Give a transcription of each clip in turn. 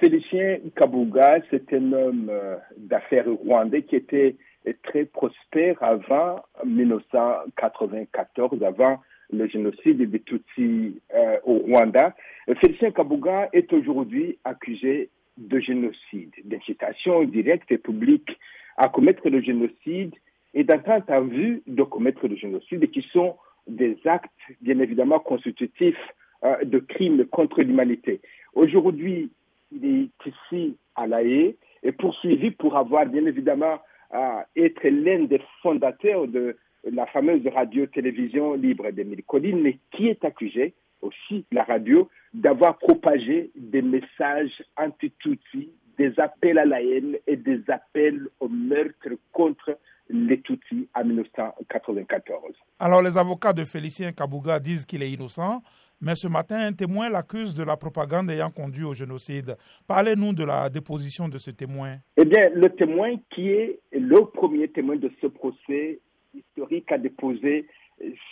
Félicien Kabuga, c'est un homme euh, d'affaires rwandais qui était très prospère avant 1994, avant le génocide des Tutsis euh, au Rwanda. Félicien Kabuga est aujourd'hui accusé de génocide, d'incitation directe et publique à commettre le génocide et d'entente en vue de commettre le génocide qui sont des actes bien évidemment constitutifs euh, de crimes contre l'humanité. Aujourd'hui, il est ici à La Haye et poursuivi pour avoir bien évidemment à être l'un des fondateurs de la fameuse radio-télévision libre d'Émile Colline, mais qui est accusé aussi, la radio, d'avoir propagé des messages anti-Tutsis, des appels à la haine et des appels au meurtre contre les Tutsis en 1994. Alors les avocats de Félicien Kabouga disent qu'il est innocent, mais ce matin, un témoin l'accuse de la propagande ayant conduit au génocide. Parlez-nous de la déposition de ce témoin. Eh bien, le témoin qui est le premier témoin de ce procès historique a déposé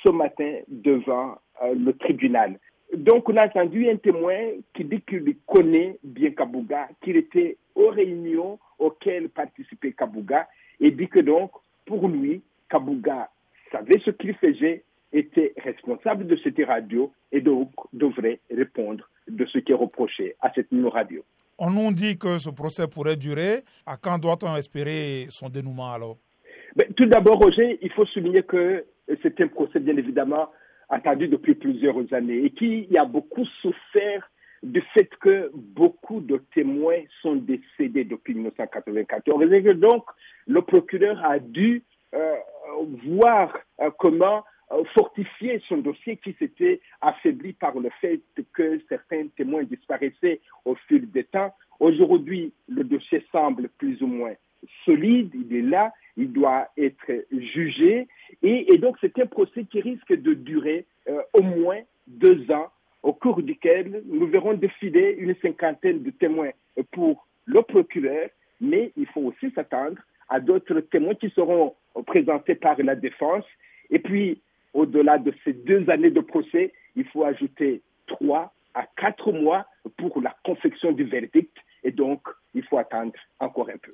ce matin devant euh, le tribunal. Donc, on a entendu un témoin qui dit qu'il connaît bien Kabouga, qu'il était aux réunions auxquelles participait Kabouga, et dit que donc, pour lui, Kabouga savait ce qu'il faisait, était responsable de cette radio et donc devrait répondre de ce qui est reproché à cette radio. On nous dit que ce procès pourrait durer. À quand doit-on espérer son dénouement alors? Tout d'abord, Roger, il faut souligner que c'est un procès bien évidemment attendu depuis plusieurs années et qui a beaucoup souffert du fait que beaucoup de témoins sont décédés depuis 1994. Et donc, le procureur a dû euh, voir euh, comment fortifier son dossier qui s'était affaibli par le fait que certains témoins disparaissaient au fil des temps. Aujourd'hui, le dossier semble plus ou moins solide, il est là, il doit être jugé. Et, donc, c'est un procès qui risque de durer euh, au moins deux ans, au cours duquel nous verrons défiler une cinquantaine de témoins pour le procureur, mais il faut aussi s'attendre à d'autres témoins qui seront présentés par la défense. Et puis, au-delà de ces deux années de procès, il faut ajouter trois à quatre mois pour la confection du verdict. Et donc, il faut attendre encore un peu.